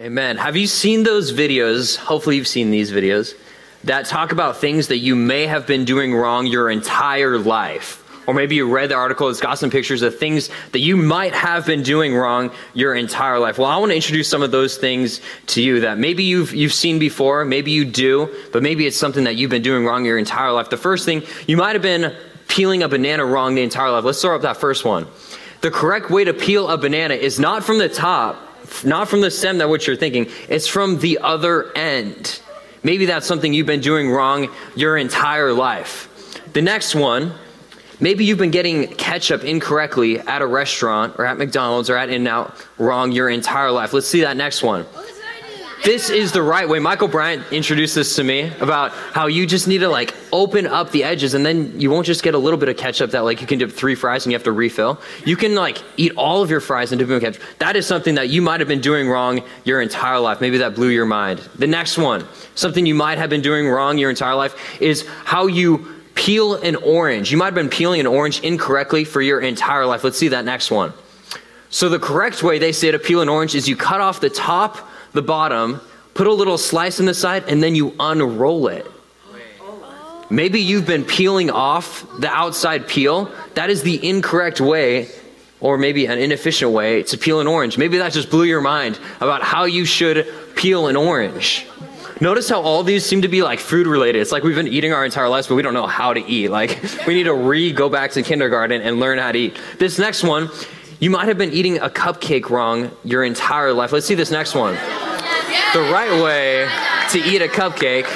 Amen. Have you seen those videos? Hopefully, you've seen these videos that talk about things that you may have been doing wrong your entire life. Or maybe you read the article, it's got some pictures of things that you might have been doing wrong your entire life. Well, I want to introduce some of those things to you that maybe you've, you've seen before, maybe you do, but maybe it's something that you've been doing wrong your entire life. The first thing, you might have been peeling a banana wrong the entire life. Let's throw up that first one. The correct way to peel a banana is not from the top, not from the stem that what you're thinking, it's from the other end. Maybe that's something you've been doing wrong your entire life. The next one, maybe you've been getting ketchup incorrectly at a restaurant or at McDonald's or at In-N-Out wrong your entire life. Let's see that next one. This is the right way. Michael Bryant introduced this to me about how you just need to like open up the edges and then you won't just get a little bit of ketchup that like you can dip three fries and you have to refill. You can like eat all of your fries and dip them in ketchup. That is something that you might have been doing wrong your entire life. Maybe that blew your mind. The next one, something you might have been doing wrong your entire life is how you peel an orange. You might have been peeling an orange incorrectly for your entire life. Let's see that next one. So the correct way they say to peel an orange is you cut off the top the bottom, put a little slice in the side, and then you unroll it. Maybe you've been peeling off the outside peel. That is the incorrect way, or maybe an inefficient way, to peel an orange. Maybe that just blew your mind about how you should peel an orange. Notice how all these seem to be like food related. It's like we've been eating our entire lives, but we don't know how to eat. Like we need to re go back to kindergarten and learn how to eat. This next one, you might have been eating a cupcake wrong your entire life. Let's see this next one. The right way to eat a cupcake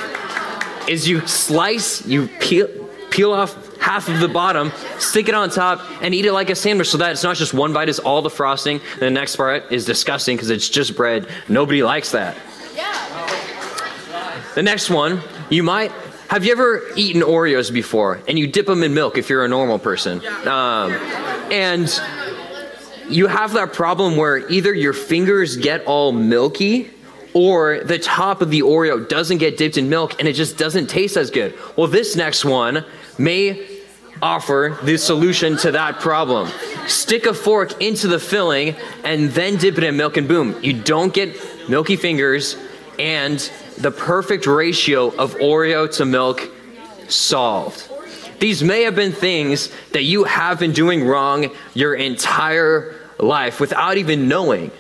is you slice, you peel, peel off half of the bottom, stick it on top, and eat it like a sandwich so that it's not just one bite is all the frosting, and the next part is disgusting because it's just bread. Nobody likes that. The next one, you might have you ever eaten Oreos before and you dip them in milk if you're a normal person? Um, and you have that problem where either your fingers get all milky or the top of the Oreo doesn't get dipped in milk and it just doesn't taste as good. Well, this next one may offer the solution to that problem. Stick a fork into the filling and then dip it in milk, and boom, you don't get milky fingers and the perfect ratio of Oreo to milk solved. These may have been things that you have been doing wrong your entire life without even knowing.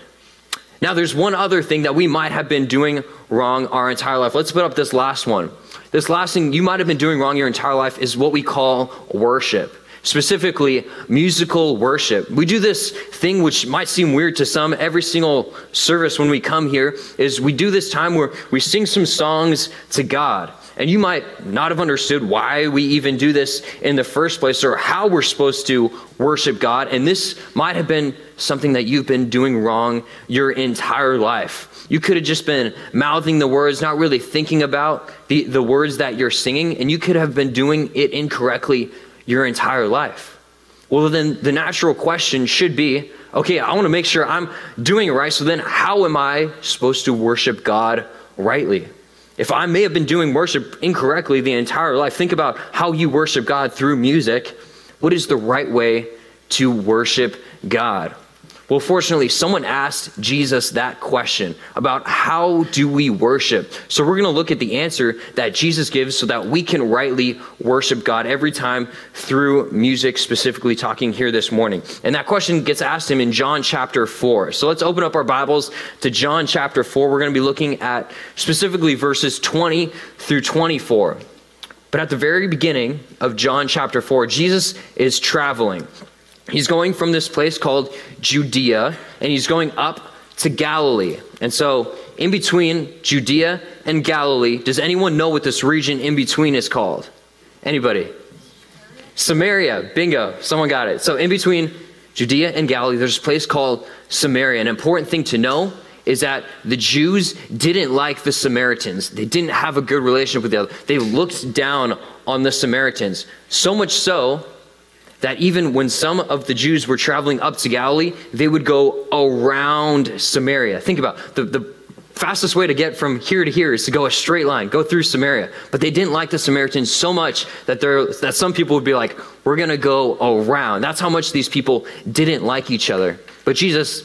Now, there's one other thing that we might have been doing wrong our entire life. Let's put up this last one. This last thing you might have been doing wrong your entire life is what we call worship specifically musical worship. We do this thing which might seem weird to some every single service when we come here is we do this time where we sing some songs to God. And you might not have understood why we even do this in the first place or how we're supposed to worship God. And this might have been something that you've been doing wrong your entire life. You could have just been mouthing the words, not really thinking about the, the words that you're singing, and you could have been doing it incorrectly your entire life. Well, then the natural question should be okay, I want to make sure I'm doing it right. So then, how am I supposed to worship God rightly? If I may have been doing worship incorrectly the entire life, think about how you worship God through music. What is the right way to worship God? Well, fortunately, someone asked Jesus that question about how do we worship. So we're going to look at the answer that Jesus gives so that we can rightly worship God every time through music, specifically talking here this morning. And that question gets asked him in John chapter 4. So let's open up our Bibles to John chapter 4. We're going to be looking at specifically verses 20 through 24. But at the very beginning of John chapter 4, Jesus is traveling. He's going from this place called Judea and he's going up to Galilee. And so, in between Judea and Galilee, does anyone know what this region in between is called? Anybody? Samaria. Bingo. Someone got it. So, in between Judea and Galilee, there's a place called Samaria. An important thing to know is that the Jews didn't like the Samaritans. They didn't have a good relationship with the other. They looked down on the Samaritans. So much so that even when some of the Jews were traveling up to Galilee, they would go around Samaria. Think about the, the fastest way to get from here to here is to go a straight line, go through Samaria. But they didn't like the Samaritans so much that there that some people would be like, we're gonna go around. That's how much these people didn't like each other. But Jesus,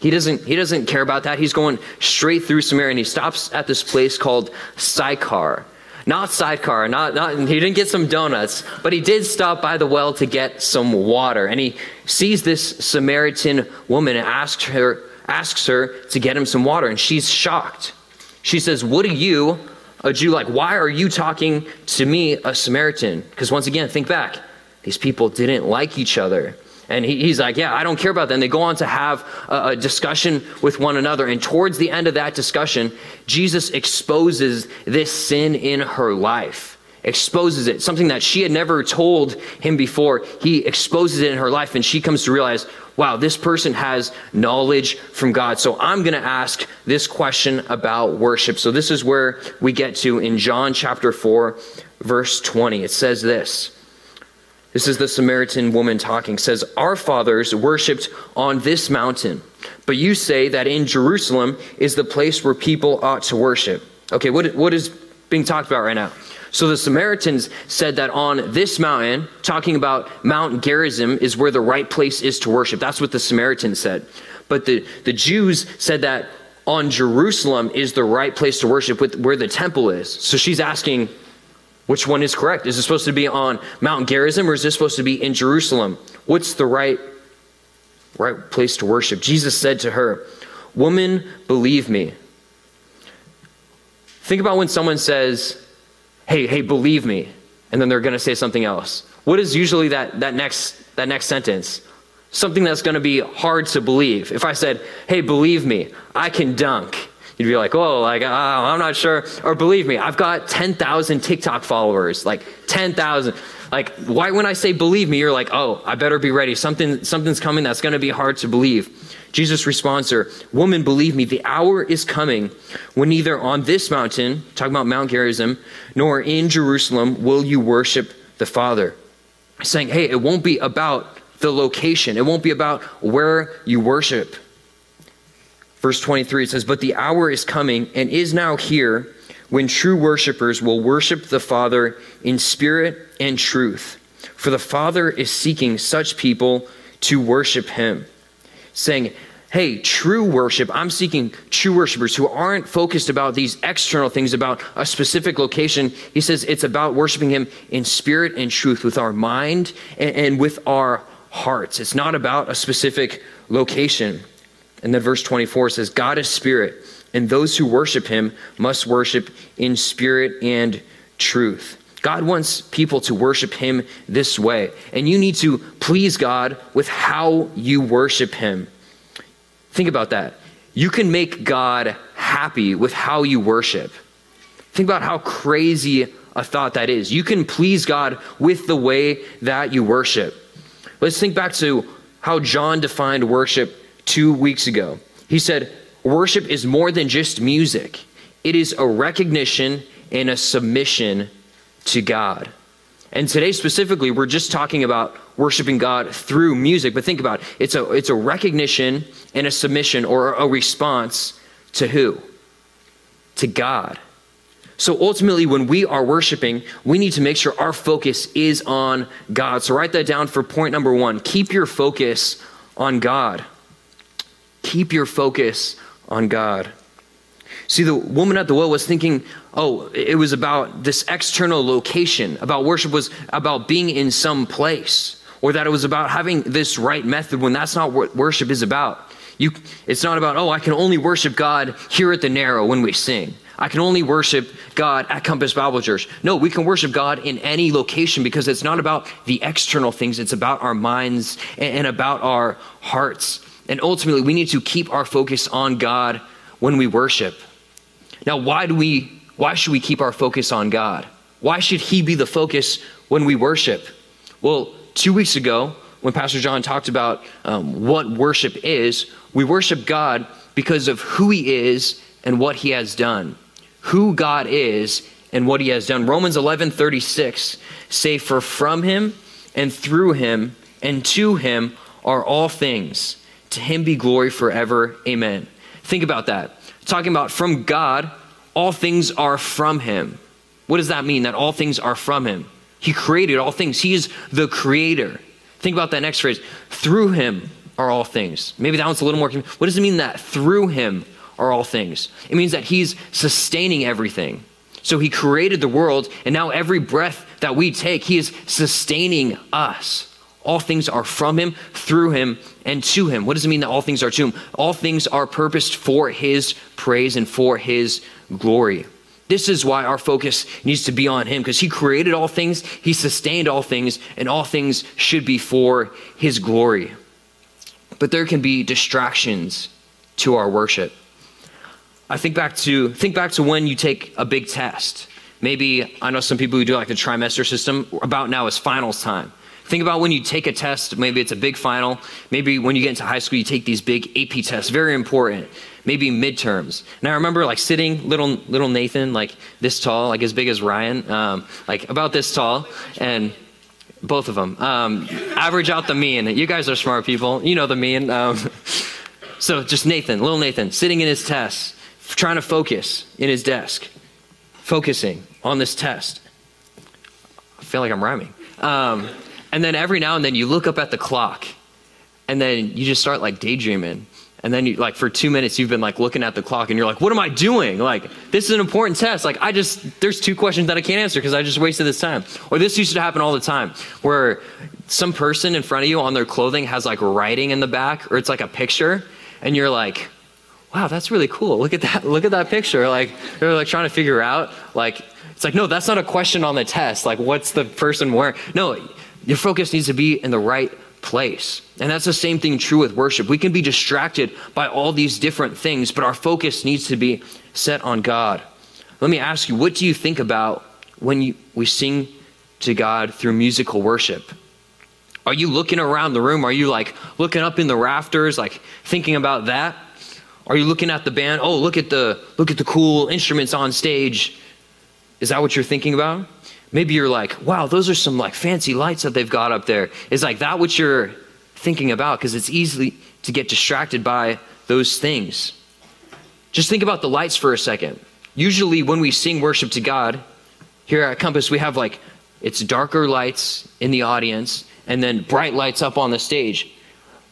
He doesn't, he doesn't care about that. He's going straight through Samaria and he stops at this place called Sychar. Not sidecar, not, not, he didn't get some donuts, but he did stop by the well to get some water. And he sees this Samaritan woman and asks her, asks her to get him some water. And she's shocked. She says, What are you, a Jew, like? Why are you talking to me, a Samaritan? Because once again, think back. These people didn't like each other. And he, he's like, Yeah, I don't care about that. And they go on to have a, a discussion with one another. And towards the end of that discussion, Jesus exposes this sin in her life exposes it, something that she had never told him before. He exposes it in her life, and she comes to realize, wow, this person has knowledge from God. So I'm going to ask this question about worship. So this is where we get to in John chapter 4, verse 20. It says this. This is the Samaritan woman talking. Says, Our fathers worshipped on this mountain, but you say that in Jerusalem is the place where people ought to worship. Okay, what, what is being talked about right now? So the Samaritans said that on this mountain, talking about Mount Gerizim, is where the right place is to worship. That's what the Samaritans said. But the, the Jews said that on Jerusalem is the right place to worship, with, where the temple is. So she's asking, which one is correct? Is it supposed to be on Mount Gerizim or is this supposed to be in Jerusalem? What's the right, right place to worship? Jesus said to her, Woman, believe me. Think about when someone says, Hey, hey, believe me, and then they're going to say something else. What is usually that, that, next, that next sentence? Something that's going to be hard to believe. If I said, Hey, believe me, I can dunk you'd be like, oh, like, uh, I'm not sure. Or believe me, I've got 10,000 TikTok followers, like 10,000. Like, why when I say believe me, you're like, oh, I better be ready. Something, something's coming that's going to be hard to believe. Jesus responds her, Woman, believe me, the hour is coming when neither on this mountain, talking about Mount Gerizim, nor in Jerusalem will you worship the Father. Saying, hey, it won't be about the location, it won't be about where you worship. Verse 23 it says, But the hour is coming and is now here when true worshipers will worship the Father in spirit and truth. For the Father is seeking such people to worship him, saying, Hey, true worship, I'm seeking true worshipers who aren't focused about these external things, about a specific location. He says it's about worshiping him in spirit and truth with our mind and, and with our hearts. It's not about a specific location. And then verse 24 says, God is spirit, and those who worship him must worship in spirit and truth. God wants people to worship him this way. And you need to please God with how you worship him. Think about that. You can make God happy with how you worship. Think about how crazy a thought that is. You can please God with the way that you worship. Let's think back to how John defined worship two weeks ago. He said, Worship is more than just music, it is a recognition and a submission to God. And today specifically, we're just talking about worshiping God through music, but think about it. It's a, it's a recognition and a submission or a response to who? To God. So ultimately, when we are worshiping, we need to make sure our focus is on God. So write that down for point number one. Keep your focus on God. Keep your focus on God. See, the woman at the well was thinking, oh, it was about this external location, about worship was about being in some place, or that it was about having this right method when that's not what worship is about. You, it's not about, oh, I can only worship God here at the Narrow when we sing. I can only worship God at Compass Bible Church. No, we can worship God in any location because it's not about the external things, it's about our minds and about our hearts. And ultimately, we need to keep our focus on God when we worship. Now, why do we why should we keep our focus on God? Why should he be the focus when we worship? Well, 2 weeks ago, when Pastor John talked about um, what worship is, we worship God because of who he is and what he has done. Who God is and what he has done. Romans 11:36 say for from him and through him and to him are all things. To him be glory forever. Amen. Think about that. Talking about from God, all things are from him. What does that mean? That all things are from him. He created all things, he is the creator. Think about that next phrase. Through him are all things. Maybe that one's a little more. What does it mean that through him are all things? It means that he's sustaining everything. So he created the world, and now every breath that we take, he is sustaining us. All things are from him, through him, and to him. What does it mean that all things are to him? All things are purposed for his praise and for his glory. This is why our focus needs to be on him because he created all things, he sustained all things, and all things should be for his glory. But there can be distractions to our worship. I think back to think back to when you take a big test. Maybe I know some people who do like the trimester system. About now is finals time. Think about when you take a test, maybe it's a big final. Maybe when you get into high school, you take these big AP tests, very important. Maybe midterms. And I remember like sitting little little Nathan, like this tall, like as big as Ryan, um, like about this tall, and both of them. Um, average out the mean. You guys are smart people. You know the mean. Um, so just Nathan, little Nathan, sitting in his test, trying to focus in his desk, focusing on this test. I feel like I'm rhyming. And then every now and then you look up at the clock and then you just start like daydreaming. And then you like for two minutes you've been like looking at the clock and you're like, what am I doing? Like, this is an important test. Like I just there's two questions that I can't answer because I just wasted this time. Or this used to happen all the time where some person in front of you on their clothing has like writing in the back or it's like a picture and you're like, wow, that's really cool. Look at that, look at that picture. Like they're like trying to figure out like it's like, no, that's not a question on the test. Like, what's the person wearing? No, your focus needs to be in the right place. And that's the same thing true with worship. We can be distracted by all these different things, but our focus needs to be set on God. Let me ask you, what do you think about when you, we sing to God through musical worship? Are you looking around the room? Are you like looking up in the rafters, like thinking about that? Are you looking at the band? Oh, look at the look at the cool instruments on stage. Is that what you're thinking about? Maybe you're like, wow, those are some like fancy lights that they've got up there. Is like that what you're thinking about? Because it's easy to get distracted by those things. Just think about the lights for a second. Usually, when we sing worship to God, here at Compass, we have like it's darker lights in the audience and then bright lights up on the stage.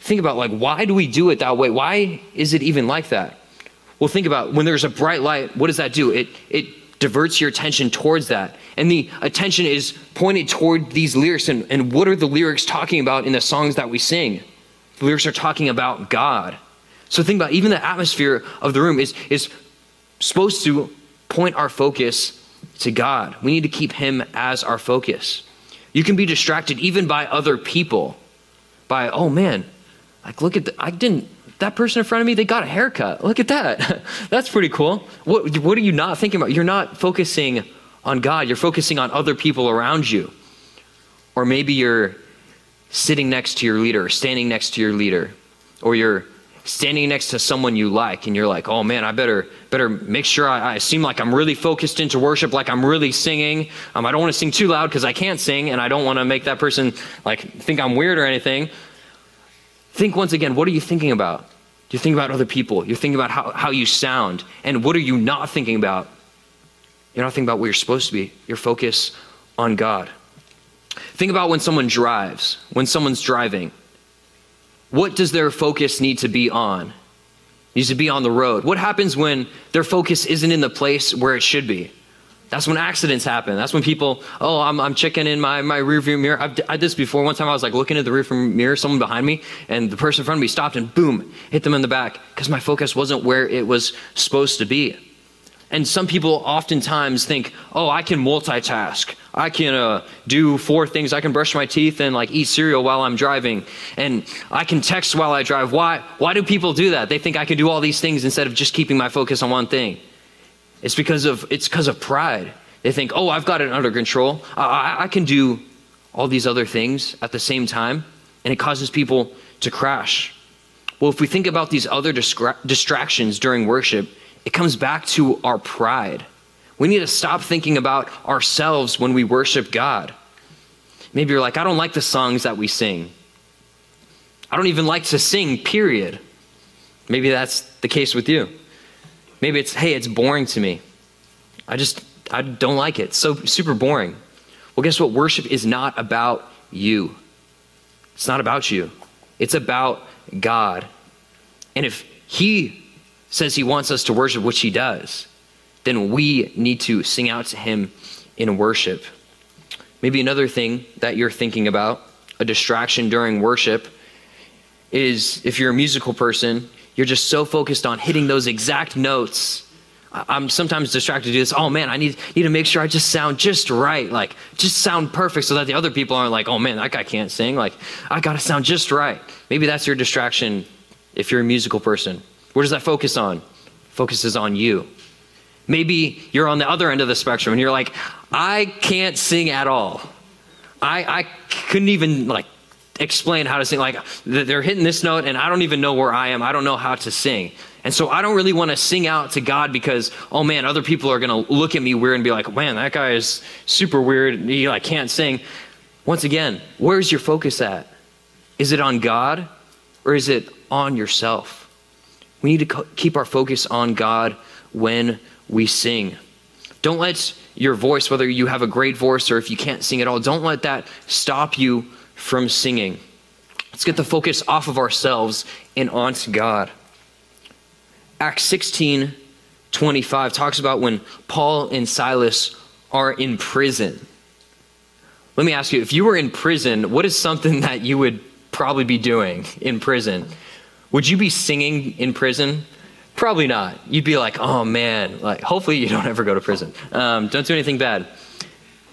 Think about like why do we do it that way? Why is it even like that? Well, think about when there's a bright light, what does that do? It it diverts your attention towards that. And the attention is pointed toward these lyrics. And, and what are the lyrics talking about in the songs that we sing? The lyrics are talking about God. So think about even the atmosphere of the room is, is supposed to point our focus to God. We need to keep Him as our focus. You can be distracted even by other people. By, oh man, like look at the, I didn't that person in front of me, they got a haircut. Look at that. That's pretty cool. What, what are you not thinking about? You're not focusing on God, you're focusing on other people around you. Or maybe you're sitting next to your leader, or standing next to your leader, or you're standing next to someone you like and you're like oh man i better better make sure i, I seem like i'm really focused into worship like i'm really singing um, i don't want to sing too loud because i can't sing and i don't want to make that person like think i'm weird or anything Think once again, what are you thinking about? You're thinking about other people. You're thinking about how, how you sound. And what are you not thinking about? You're not thinking about what you're supposed to be. Your focus on God. Think about when someone drives, when someone's driving. What does their focus need to be on? It needs to be on the road. What happens when their focus isn't in the place where it should be? That's when accidents happen. That's when people, oh, I'm, I'm checking in my, my rearview mirror. I've, I did this before. One time I was like looking at the rearview mirror, someone behind me, and the person in front of me stopped and boom, hit them in the back because my focus wasn't where it was supposed to be. And some people oftentimes think, oh, I can multitask. I can uh, do four things. I can brush my teeth and like eat cereal while I'm driving, and I can text while I drive. Why? Why do people do that? They think I can do all these things instead of just keeping my focus on one thing. It's because of it's because of pride. They think, "Oh, I've got it under control. I, I can do all these other things at the same time," and it causes people to crash. Well, if we think about these other distra- distractions during worship, it comes back to our pride. We need to stop thinking about ourselves when we worship God. Maybe you're like, I don't like the songs that we sing. I don't even like to sing, period. Maybe that's the case with you. Maybe it's, hey, it's boring to me. I just, I don't like it. So super boring. Well, guess what? Worship is not about you. It's not about you. It's about God. And if He says He wants us to worship, which He does, then we need to sing out to Him in worship. Maybe another thing that you're thinking about, a distraction during worship, is if you're a musical person, you're just so focused on hitting those exact notes. I'm sometimes distracted to do this. Oh man, I need, need to make sure I just sound just right. Like, just sound perfect so that the other people aren't like, oh man, that guy can't sing. Like, I got to sound just right. Maybe that's your distraction if you're a musical person. Where does that focus on? Focuses on you. Maybe you're on the other end of the spectrum and you're like, I can't sing at all. I, I couldn't even like explain how to sing. Like they're hitting this note and I don't even know where I am. I don't know how to sing. And so I don't really want to sing out to God because, oh man, other people are going to look at me weird and be like, man, that guy is super weird. He like can't sing. Once again, where's your focus at? Is it on God or is it on yourself? We need to keep our focus on God when we sing. Don't let your voice, whether you have a great voice or if you can't sing at all, don't let that stop you from singing. Let's get the focus off of ourselves and onto God. Acts 16 25 talks about when Paul and Silas are in prison. Let me ask you if you were in prison, what is something that you would probably be doing in prison? Would you be singing in prison? Probably not. You'd be like, oh man, like hopefully you don't ever go to prison. Um, don't do anything bad.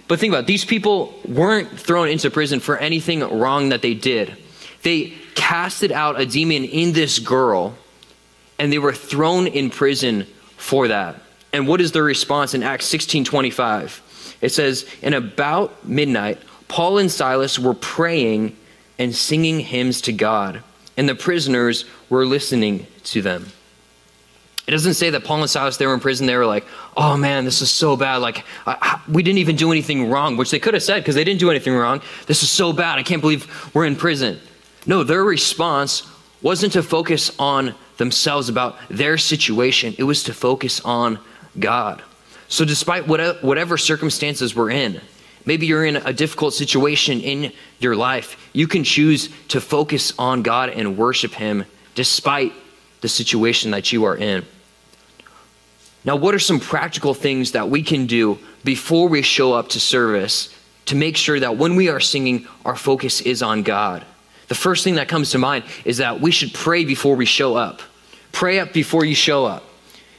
But think about it. these people weren't thrown into prison for anything wrong that they did. They casted out a demon in this girl, and they were thrown in prison for that. And what is their response in Acts 16 25? It says, And about midnight, Paul and Silas were praying and singing hymns to God and the prisoners were listening to them. It doesn't say that Paul and Silas, they were in prison, they were like, oh man, this is so bad. Like, I, we didn't even do anything wrong, which they could have said because they didn't do anything wrong. This is so bad. I can't believe we're in prison. No, their response wasn't to focus on themselves about their situation, it was to focus on God. So, despite whatever circumstances we're in, Maybe you're in a difficult situation in your life. You can choose to focus on God and worship Him despite the situation that you are in. Now, what are some practical things that we can do before we show up to service to make sure that when we are singing, our focus is on God? The first thing that comes to mind is that we should pray before we show up. Pray up before you show up.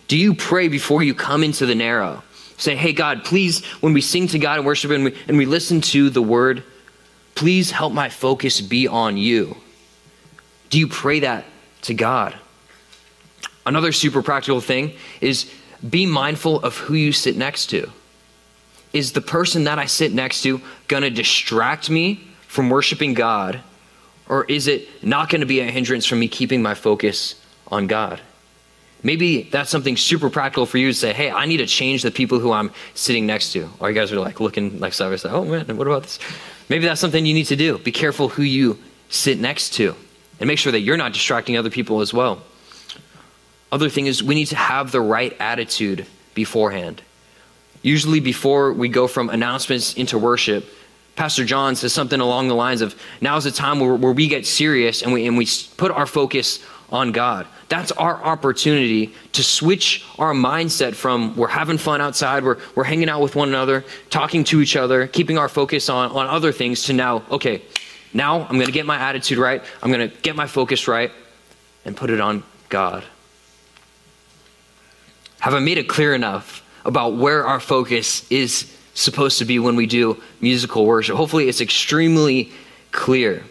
Do you pray before you come into the narrow? Say, hey, God, please, when we sing to God and worship and we, and we listen to the word, please help my focus be on you. Do you pray that to God? Another super practical thing is be mindful of who you sit next to. Is the person that I sit next to going to distract me from worshiping God? Or is it not going to be a hindrance from me keeping my focus on God? Maybe that's something super practical for you to say, hey, I need to change the people who I'm sitting next to. Or you guys are like looking like side by side, oh man, what about this? Maybe that's something you need to do. Be careful who you sit next to and make sure that you're not distracting other people as well. Other thing is we need to have the right attitude beforehand. Usually before we go from announcements into worship, Pastor John says something along the lines of now's the time where, where we get serious and we, and we put our focus on God. That's our opportunity to switch our mindset from we're having fun outside, we're, we're hanging out with one another, talking to each other, keeping our focus on, on other things, to now, okay, now I'm going to get my attitude right, I'm going to get my focus right, and put it on God. Have I made it clear enough about where our focus is supposed to be when we do musical worship? Hopefully, it's extremely clear.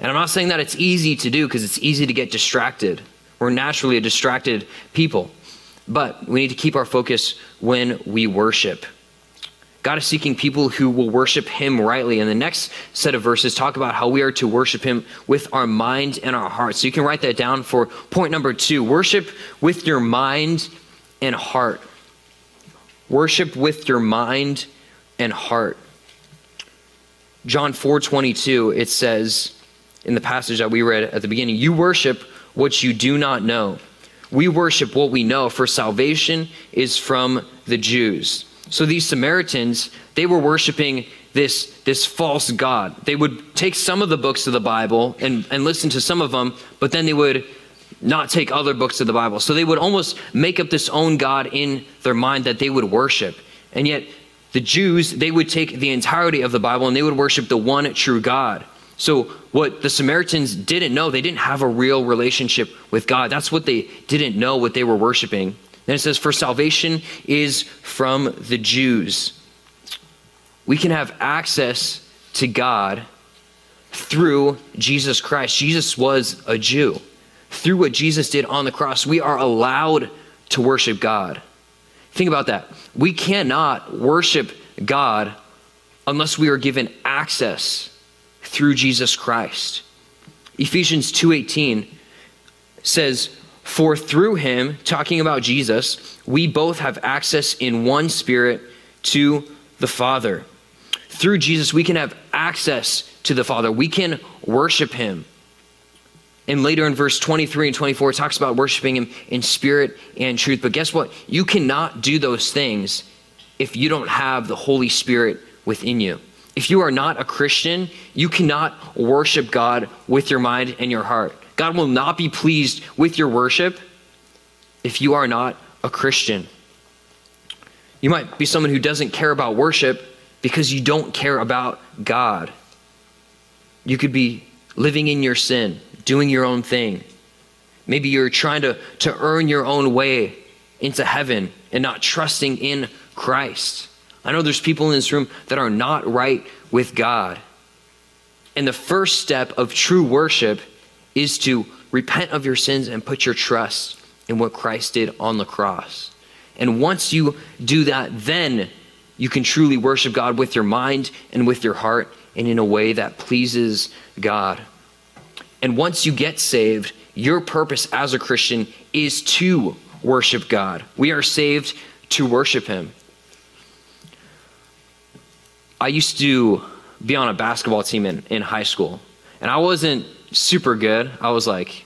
And I'm not saying that it's easy to do because it's easy to get distracted. We're naturally a distracted people. But we need to keep our focus when we worship. God is seeking people who will worship Him rightly. And the next set of verses talk about how we are to worship Him with our mind and our heart. So you can write that down for point number two worship with your mind and heart. Worship with your mind and heart. John 4 22, it says, in the passage that we read at the beginning. You worship what you do not know. We worship what we know, for salvation is from the Jews. So these Samaritans, they were worshiping this, this false God. They would take some of the books of the Bible and, and listen to some of them, but then they would not take other books of the Bible. So they would almost make up this own God in their mind that they would worship. And yet, the Jews, they would take the entirety of the Bible and they would worship the one true God. So, what the Samaritans didn't know, they didn't have a real relationship with God. That's what they didn't know, what they were worshiping. Then it says, For salvation is from the Jews. We can have access to God through Jesus Christ. Jesus was a Jew. Through what Jesus did on the cross, we are allowed to worship God. Think about that. We cannot worship God unless we are given access through Jesus Christ. Ephesians 2:18 says, "For through him, talking about Jesus, we both have access in one spirit to the Father." Through Jesus, we can have access to the Father. We can worship him. And later in verse 23 and 24, it talks about worshiping him in spirit and truth. But guess what? You cannot do those things if you don't have the Holy Spirit within you. If you are not a Christian, you cannot worship God with your mind and your heart. God will not be pleased with your worship if you are not a Christian. You might be someone who doesn't care about worship because you don't care about God. You could be living in your sin, doing your own thing. Maybe you're trying to, to earn your own way into heaven and not trusting in Christ. I know there's people in this room that are not right with God. And the first step of true worship is to repent of your sins and put your trust in what Christ did on the cross. And once you do that, then you can truly worship God with your mind and with your heart and in a way that pleases God. And once you get saved, your purpose as a Christian is to worship God. We are saved to worship Him. I used to be on a basketball team in, in high school, and I wasn't super good. I was like,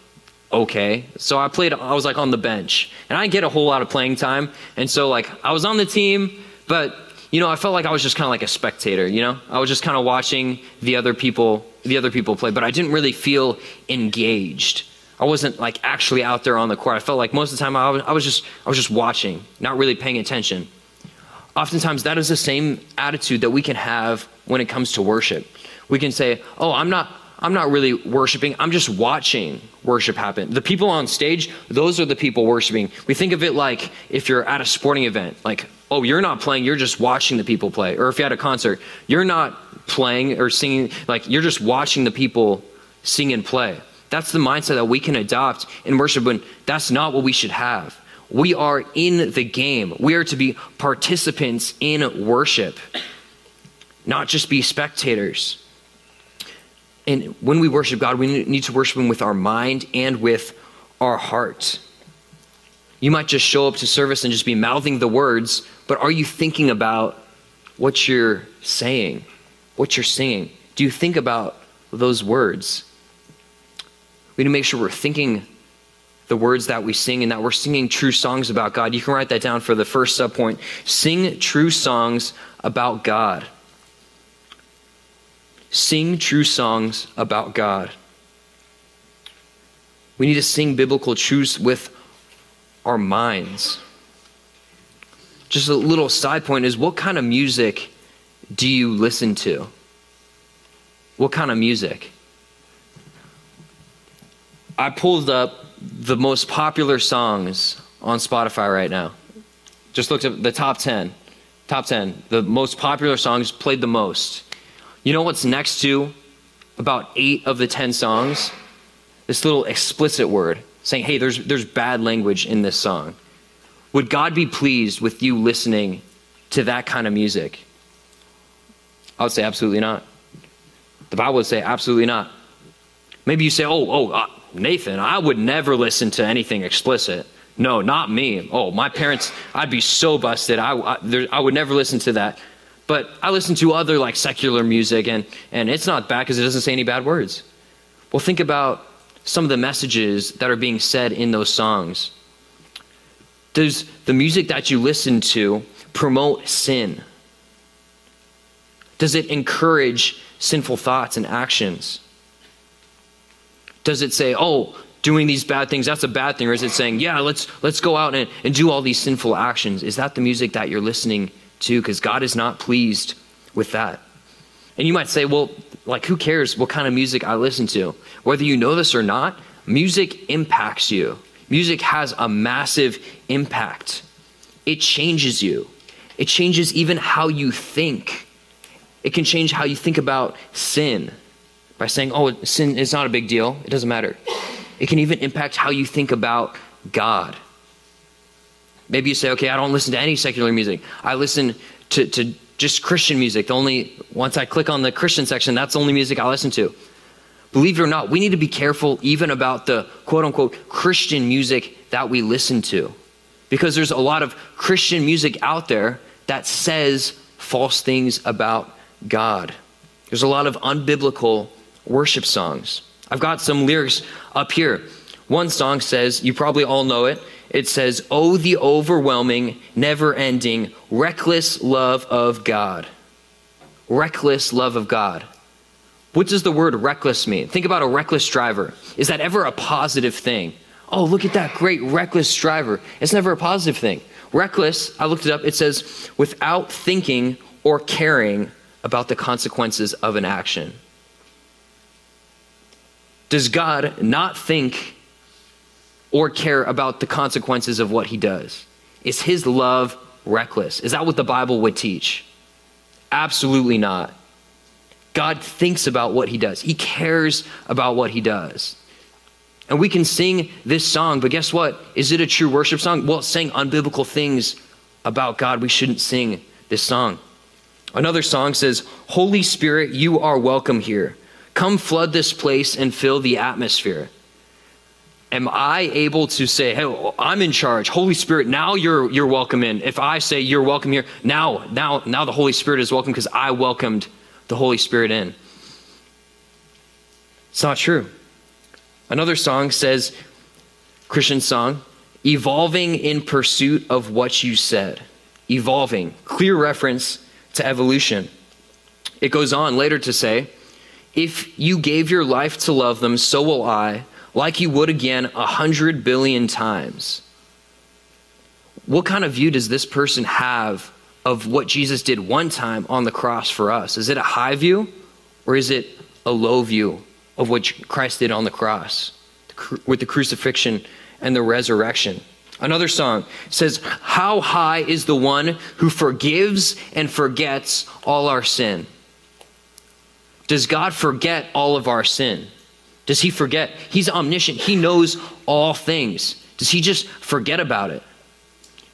okay. So I played, I was like on the bench, and I didn't get a whole lot of playing time. And so, like, I was on the team, but, you know, I felt like I was just kind of like a spectator, you know? I was just kind of watching the other people, the other people play, but I didn't really feel engaged. I wasn't like actually out there on the court. I felt like most of the time I was, I was just I was just watching, not really paying attention. Oftentimes, that is the same attitude that we can have when it comes to worship. We can say, Oh, I'm not, I'm not really worshiping, I'm just watching worship happen. The people on stage, those are the people worshiping. We think of it like if you're at a sporting event, like, oh, you're not playing, you're just watching the people play. Or if you're at a concert, you're not playing or singing, like, you're just watching the people sing and play. That's the mindset that we can adopt in worship, and that's not what we should have. We are in the game. We are to be participants in worship, not just be spectators. And when we worship God, we need to worship Him with our mind and with our heart. You might just show up to service and just be mouthing the words, but are you thinking about what you're saying, what you're singing? Do you think about those words? We need to make sure we're thinking the words that we sing and that we're singing true songs about God. You can write that down for the first subpoint. Sing true songs about God. Sing true songs about God. We need to sing biblical truths with our minds. Just a little side point is what kind of music do you listen to? What kind of music? I pulled up the most popular songs on Spotify right now. Just looked at the top 10. Top 10. The most popular songs played the most. You know what's next to about eight of the 10 songs? This little explicit word saying, hey, there's, there's bad language in this song. Would God be pleased with you listening to that kind of music? I would say absolutely not. The Bible would say absolutely not. Maybe you say, oh, oh, uh, Nathan, I would never listen to anything explicit. No, not me. Oh, my parents, I'd be so busted. I, I, there, I would never listen to that. But I listen to other like secular music, and, and it's not bad because it doesn't say any bad words. Well, think about some of the messages that are being said in those songs. Does the music that you listen to promote sin? Does it encourage sinful thoughts and actions? Does it say, oh, doing these bad things, that's a bad thing? Or is it saying, yeah, let's, let's go out and, and do all these sinful actions? Is that the music that you're listening to? Because God is not pleased with that. And you might say, well, like, who cares what kind of music I listen to? Whether you know this or not, music impacts you. Music has a massive impact. It changes you, it changes even how you think. It can change how you think about sin by saying, oh, sin is not a big deal, it doesn't matter. It can even impact how you think about God. Maybe you say, okay, I don't listen to any secular music. I listen to, to just Christian music. The only, once I click on the Christian section, that's the only music I listen to. Believe it or not, we need to be careful even about the quote unquote Christian music that we listen to. Because there's a lot of Christian music out there that says false things about God. There's a lot of unbiblical worship songs. I've got some lyrics up here. One song says, you probably all know it. It says, Oh, the overwhelming, never ending, reckless love of God. Reckless love of God. What does the word reckless mean? Think about a reckless driver. Is that ever a positive thing? Oh, look at that great reckless driver. It's never a positive thing. Reckless, I looked it up, it says without thinking or caring about the consequences of an action. Does God not think or care about the consequences of what he does? Is his love reckless? Is that what the Bible would teach? Absolutely not. God thinks about what he does, he cares about what he does. And we can sing this song, but guess what? Is it a true worship song? Well, it's saying unbiblical things about God. We shouldn't sing this song. Another song says, Holy Spirit, you are welcome here. Come flood this place and fill the atmosphere. Am I able to say, hey, I'm in charge. Holy Spirit, now you're you're welcome in. If I say you're welcome here, now, now, now the Holy Spirit is welcome because I welcomed the Holy Spirit in. It's not true. Another song says, Christian song, evolving in pursuit of what you said. Evolving, clear reference to evolution. It goes on later to say, if you gave your life to love them, so will I, like you would again a hundred billion times. What kind of view does this person have of what Jesus did one time on the cross for us? Is it a high view or is it a low view of what Christ did on the cross with the crucifixion and the resurrection? Another song says, How high is the one who forgives and forgets all our sin? Does God forget all of our sin? Does he forget? He's omniscient, he knows all things. Does he just forget about it?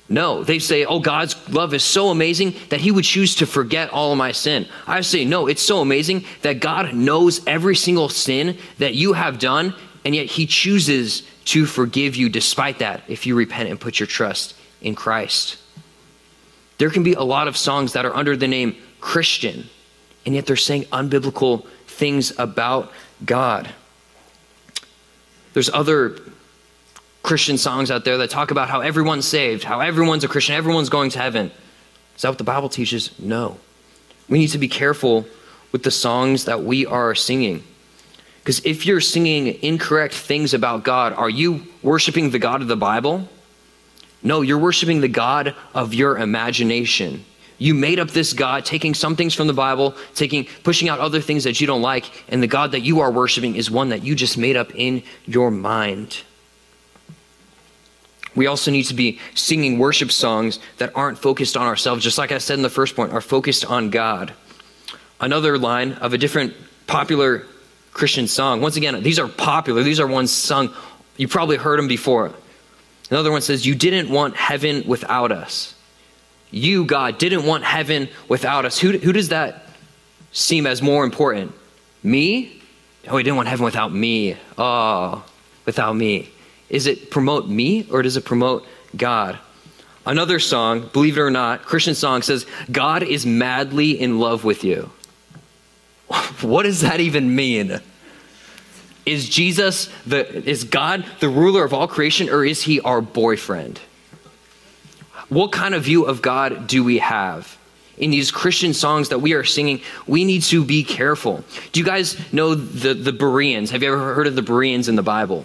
No, they say, oh, God's love is so amazing that he would choose to forget all of my sin. I say, no, it's so amazing that God knows every single sin that you have done, and yet he chooses to forgive you despite that if you repent and put your trust in Christ. There can be a lot of songs that are under the name Christian, and yet they're saying unbiblical things about God. There's other Christian songs out there that talk about how everyone's saved, how everyone's a Christian, everyone's going to heaven. Is that what the Bible teaches? No. We need to be careful with the songs that we are singing. Because if you're singing incorrect things about God, are you worshiping the God of the Bible? No, you're worshiping the God of your imagination. You made up this God, taking some things from the Bible, taking pushing out other things that you don't like, and the God that you are worshiping is one that you just made up in your mind. We also need to be singing worship songs that aren't focused on ourselves, just like I said in the first point, are focused on God. Another line of a different popular Christian song. Once again, these are popular, these are ones sung. You probably heard them before. Another one says, You didn't want heaven without us. You, God, didn't want heaven without us. Who, who does that seem as more important? Me? Oh, he didn't want heaven without me. Oh, without me. Is it promote me or does it promote God? Another song, believe it or not, Christian song says, God is madly in love with you. What does that even mean? Is Jesus the is God the ruler of all creation or is he our boyfriend? What kind of view of God do we have? in these Christian songs that we are singing, we need to be careful. Do you guys know the, the Bereans? Have you ever heard of the Bereans in the Bible?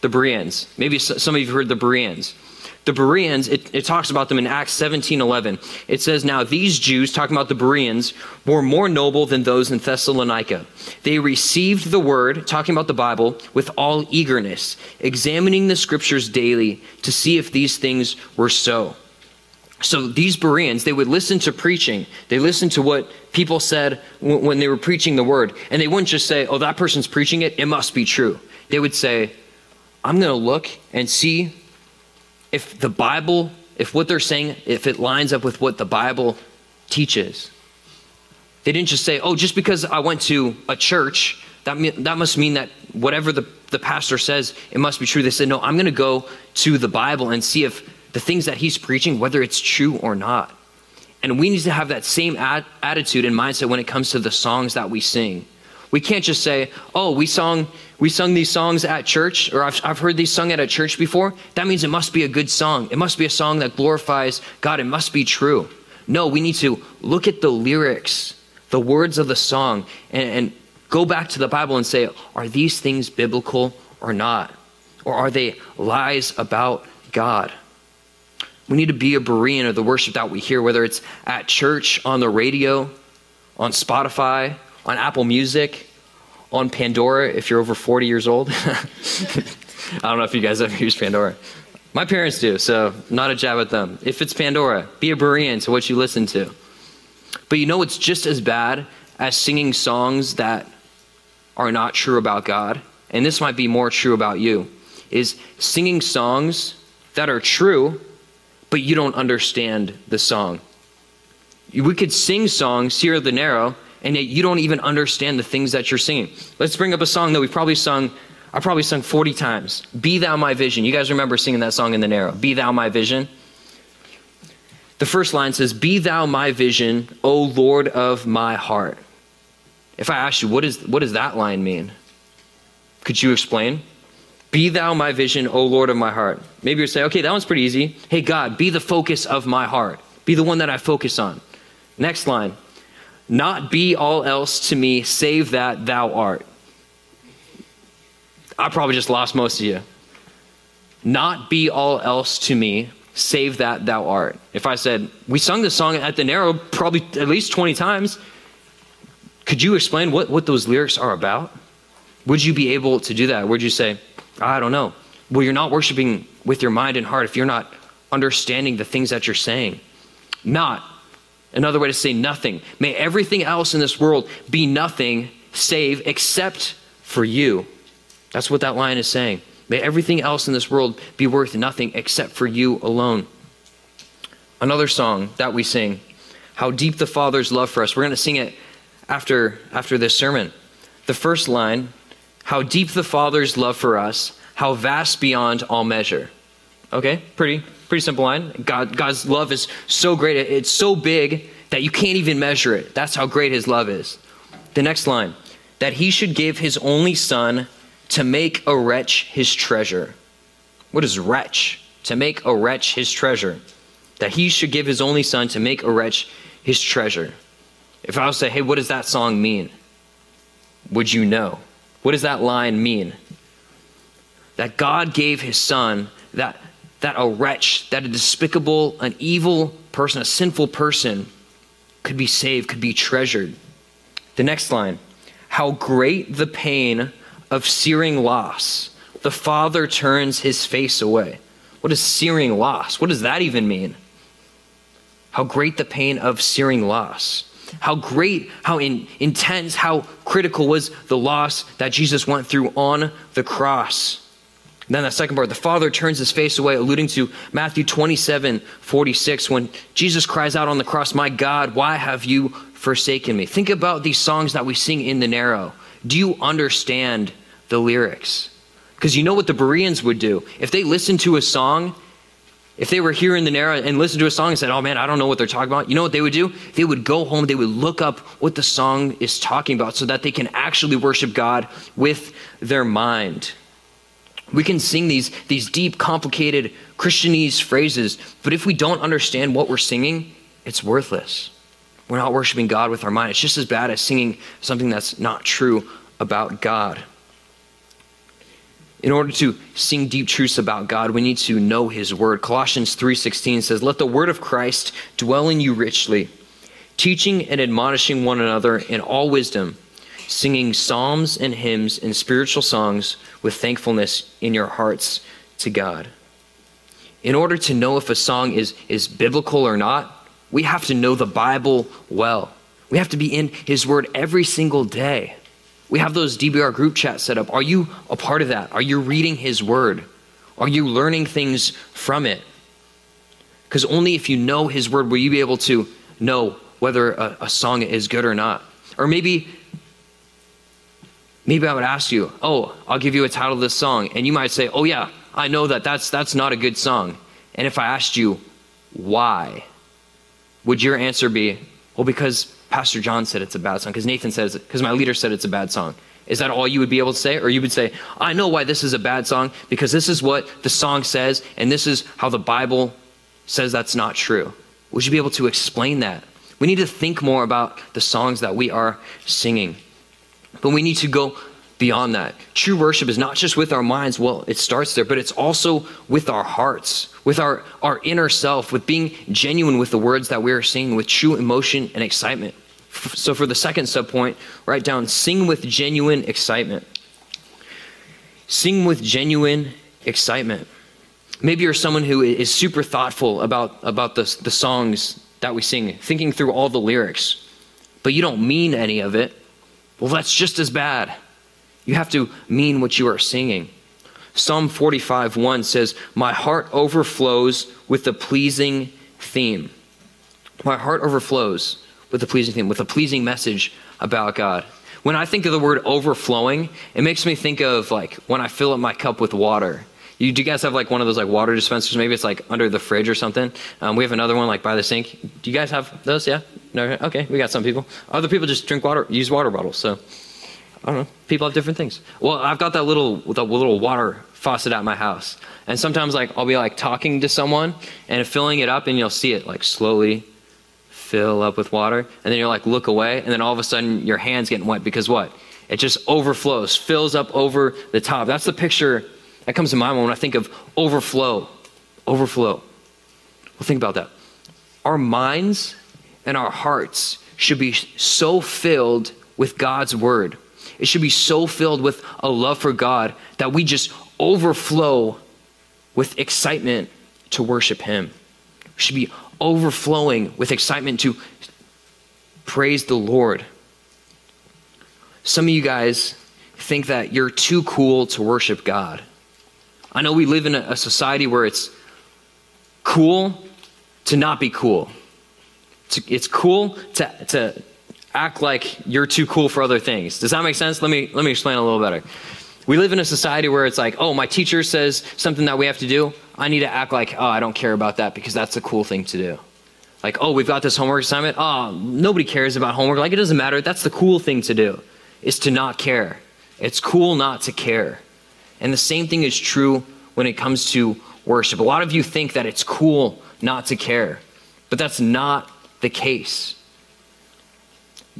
The Bereans. Maybe some of you heard the Bereans. The Bereans, it, it, talks about them in Acts 17 11. It says, Now these Jews, talking about the Bereans, were more noble than those in Thessalonica. They received the word, talking about the Bible, with all eagerness, examining the scriptures daily to see if these things were so. So these Bereans, they would listen to preaching. They listened to what people said when they were preaching the word. And they wouldn't just say, oh, that person's preaching it, it must be true. They would say, I'm going to look and see if the Bible, if what they're saying, if it lines up with what the Bible teaches. They didn't just say, oh, just because I went to a church, that, that must mean that whatever the, the pastor says, it must be true. They said, no, I'm going to go to the Bible and see if the things that he's preaching, whether it's true or not. And we need to have that same attitude and mindset when it comes to the songs that we sing. We can't just say, "Oh, we sung we sung these songs at church, or I've, I've heard these sung at a church before. That means it must be a good song. It must be a song that glorifies God. It must be true." No, we need to look at the lyrics, the words of the song, and, and go back to the Bible and say, "Are these things biblical or not, or are they lies about God?" We need to be a Berean of the worship that we hear, whether it's at church, on the radio, on Spotify, on Apple Music, on Pandora, if you're over 40 years old. I don't know if you guys ever use Pandora. My parents do, so not a jab at them. If it's Pandora, be a Berean to what you listen to. But you know it's just as bad as singing songs that are not true about God, and this might be more true about you, is singing songs that are true but you don't understand the song. We could sing songs, Cierra the Narrow, and yet you don't even understand the things that you're singing. Let's bring up a song that we've probably sung, I probably sung 40 times. Be Thou My Vision. You guys remember singing that song in the Narrow. Be Thou My Vision. The first line says, Be Thou My Vision, O Lord of my heart. If I ask you, what, is, what does that line mean? Could you explain? Be thou my vision, O Lord of my heart. Maybe you're saying, okay, that one's pretty easy. Hey, God, be the focus of my heart. Be the one that I focus on. Next line. Not be all else to me, save that thou art. I probably just lost most of you. Not be all else to me, save that thou art. If I said, we sung this song at the Narrow probably at least 20 times, could you explain what, what those lyrics are about? Would you be able to do that? Would you say, I don't know. Well, you're not worshiping with your mind and heart if you're not understanding the things that you're saying. Not. Another way to say nothing. May everything else in this world be nothing save except for you. That's what that line is saying. May everything else in this world be worth nothing except for you alone. Another song that we sing, How Deep the Father's Love for Us. We're going to sing it after, after this sermon. The first line how deep the Father's love for us, how vast beyond all measure. Okay, pretty pretty simple line. God, God's love is so great, it's so big that you can't even measure it. That's how great his love is. The next line, that he should give his only son to make a wretch his treasure. What is wretch? To make a wretch his treasure. That he should give his only son to make a wretch his treasure. If I was to say, hey, what does that song mean? Would you know? What does that line mean? That God gave his son, that, that a wretch, that a despicable, an evil person, a sinful person could be saved, could be treasured. The next line How great the pain of searing loss. The father turns his face away. What is searing loss? What does that even mean? How great the pain of searing loss. How great, how in, intense, how critical was the loss that Jesus went through on the cross. And then that second part, the Father turns his face away, alluding to Matthew 27 46, when Jesus cries out on the cross, My God, why have you forsaken me? Think about these songs that we sing in the narrow. Do you understand the lyrics? Because you know what the Bereans would do. If they listened to a song if they were here in the narrow and listened to a song and said, Oh man, I don't know what they're talking about, you know what they would do? They would go home, they would look up what the song is talking about so that they can actually worship God with their mind. We can sing these, these deep, complicated Christianese phrases, but if we don't understand what we're singing, it's worthless. we're not worshiping God with our mind. It's just as bad as singing something that's not true about God. In order to sing deep truths about God, we need to know his word. Colossians 3:16 says, "Let the word of Christ dwell in you richly, teaching and admonishing one another in all wisdom, singing psalms and hymns and spiritual songs with thankfulness in your hearts to God." In order to know if a song is, is biblical or not, we have to know the Bible well. We have to be in his word every single day. We have those DBR group chats set up. Are you a part of that? Are you reading His Word? Are you learning things from it? Because only if you know His Word will you be able to know whether a, a, song is good or not. Or maybe, maybe I would ask you, "Oh, I'll give you a title of this song," and you might say, "Oh yeah, I know that. That's that's not a good song." And if I asked you, "Why?" would your answer be, "Well, because Pastor John said it's a bad song, because Nathan says it, because my leader said it's a bad song. Is that all you would be able to say? Or you would say, I know why this is a bad song, because this is what the song says, and this is how the Bible says that's not true. Would you be able to explain that? We need to think more about the songs that we are singing. But we need to go beyond that. True worship is not just with our minds, well, it starts there, but it's also with our hearts, with our, our inner self, with being genuine with the words that we are singing, with true emotion and excitement. So for the second subpoint, write down sing with genuine excitement. Sing with genuine excitement. Maybe you're someone who is super thoughtful about, about the, the songs that we sing, thinking through all the lyrics, but you don't mean any of it. Well, that's just as bad. You have to mean what you are singing. Psalm 45 1 says, My heart overflows with the pleasing theme. My heart overflows with a pleasing theme, with a pleasing message about God. When I think of the word overflowing, it makes me think of like when I fill up my cup with water. You, do you guys have like one of those like water dispensers? Maybe it's like under the fridge or something. Um, we have another one like by the sink. Do you guys have those? Yeah. No. Okay. We got some people. Other people just drink water, use water bottles. So I don't know. People have different things. Well, I've got that little that little water faucet at my house, and sometimes like I'll be like talking to someone and filling it up, and you'll see it like slowly fill up with water, and then you're like look away, and then all of a sudden your hand's getting wet because what? It just overflows, fills up over the top. That's the picture that comes to my mind when I think of overflow. Overflow. Well, think about that. Our minds and our hearts should be so filled with God's word it should be so filled with a love for God that we just overflow with excitement to worship Him. We should be overflowing with excitement to praise the Lord. Some of you guys think that you're too cool to worship God. I know we live in a, society where it's cool to not be cool. It's cool to, to act like you're too cool for other things. Does that make sense? Let me let me explain a little better. We live in a society where it's like, oh, my teacher says something that we have to do. I need to act like, oh, I don't care about that because that's a cool thing to do. Like, oh, we've got this homework assignment. Oh, nobody cares about homework. Like, it doesn't matter. That's the cool thing to do, is to not care. It's cool not to care. And the same thing is true when it comes to worship. A lot of you think that it's cool not to care, but that's not the case.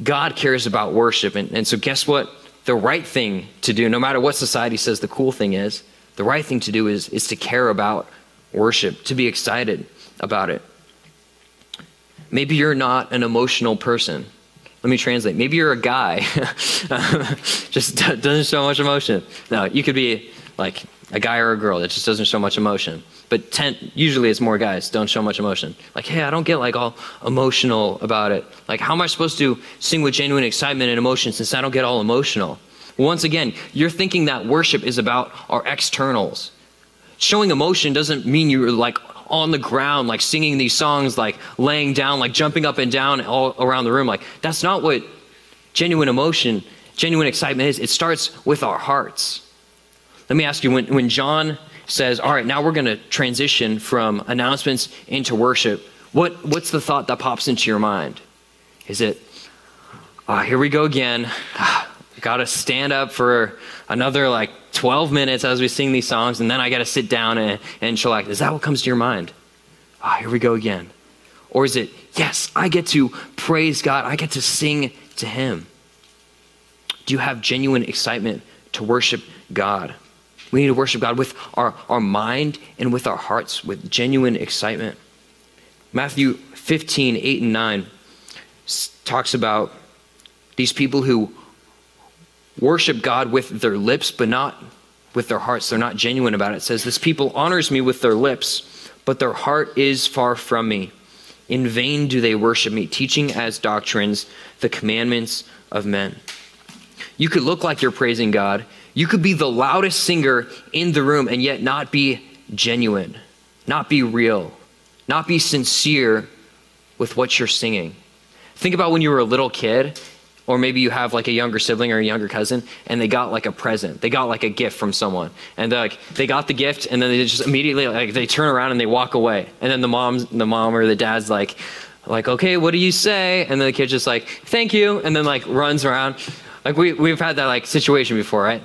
God cares about worship. And, and so, guess what? The right thing to do, no matter what society says the cool thing is, the right thing to do is, is to care about worship, to be excited about it. Maybe you're not an emotional person. Let me translate. Maybe you're a guy, just doesn't show much emotion. No, you could be like a guy or a girl that just doesn't show much emotion. But ten, usually it's more guys don't show much emotion. Like, hey, I don't get like all emotional about it. Like, how am I supposed to sing with genuine excitement and emotion since I don't get all emotional? Once again, you're thinking that worship is about our externals. Showing emotion doesn't mean you're like on the ground, like singing these songs, like laying down, like jumping up and down all around the room. Like, that's not what genuine emotion, genuine excitement is. It starts with our hearts. Let me ask you when, when John says, All right, now we're going to transition from announcements into worship, what, what's the thought that pops into your mind? Is it, oh, here we go again. got to stand up for another like 12 minutes as we sing these songs, and then I got to sit down and, and chillax. Is that what comes to your mind? Ah, oh, here we go again. Or is it, yes, I get to praise God, I get to sing to Him? Do you have genuine excitement to worship God? We need to worship God with our, our mind and with our hearts, with genuine excitement. Matthew 15, 8 and 9 talks about these people who worship God with their lips, but not with their hearts. They're not genuine about it. It says, This people honors me with their lips, but their heart is far from me. In vain do they worship me, teaching as doctrines the commandments of men. You could look like you're praising God. You could be the loudest singer in the room and yet not be genuine, not be real, not be sincere with what you're singing. Think about when you were a little kid or maybe you have like a younger sibling or a younger cousin and they got like a present. They got like a gift from someone. And like they got the gift and then they just immediately like they turn around and they walk away. And then the mom the mom or the dad's like like okay what do you say? And then the kid's just like thank you. And then like runs around. Like we, we've had that like situation before right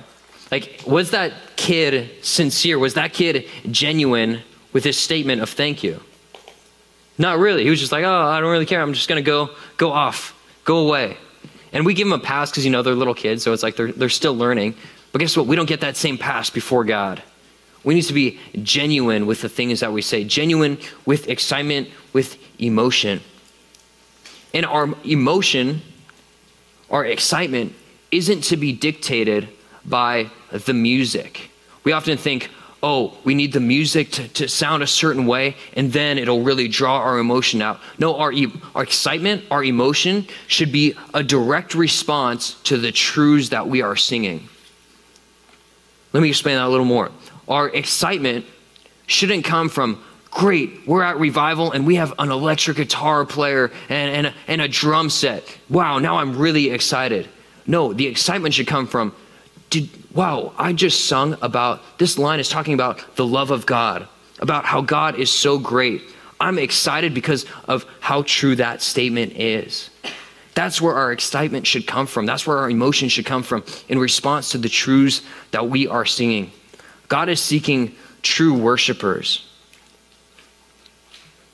like was that kid sincere was that kid genuine with his statement of thank you not really he was just like oh i don't really care i'm just gonna go go off go away and we give them a pass because, you know, they're little kids, so it's like they're, they're still learning. But guess what? We don't get that same pass before God. We need to be genuine with the things that we say, genuine with excitement, with emotion. And our emotion, our excitement, isn't to be dictated by the music. We often think, oh, we need the music to, to sound a certain way, and then it'll really draw our emotion out. No, our, our excitement, our emotion should be a direct response to the truths that we are singing. Let me explain that a little more. Our excitement shouldn't come from, great, we're at revival and we have an electric guitar player and, and, and a drum set. Wow, now I'm really excited. No, the excitement should come from, did, wow, I just sung about this line is talking about the love of God, about how God is so great. I'm excited because of how true that statement is. That's where our excitement should come from. That's where our emotion should come from in response to the truths that we are singing. God is seeking true worshipers.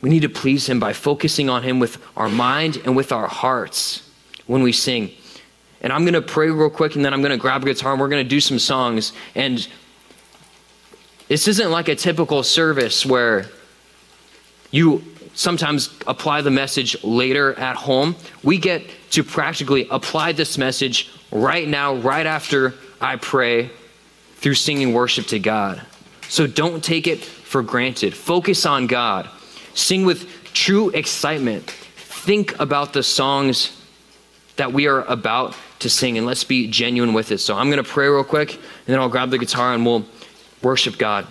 We need to please Him by focusing on Him with our mind and with our hearts when we sing. And I'm going to pray real quick and then I'm going to grab a guitar and we're going to do some songs. And this isn't like a typical service where you sometimes apply the message later at home. We get to practically apply this message right now, right after I pray through singing worship to God. So don't take it for granted. Focus on God. Sing with true excitement. Think about the songs that we are about to sing, and let's be genuine with it. So I'm going to pray real quick, and then I'll grab the guitar and we'll worship God.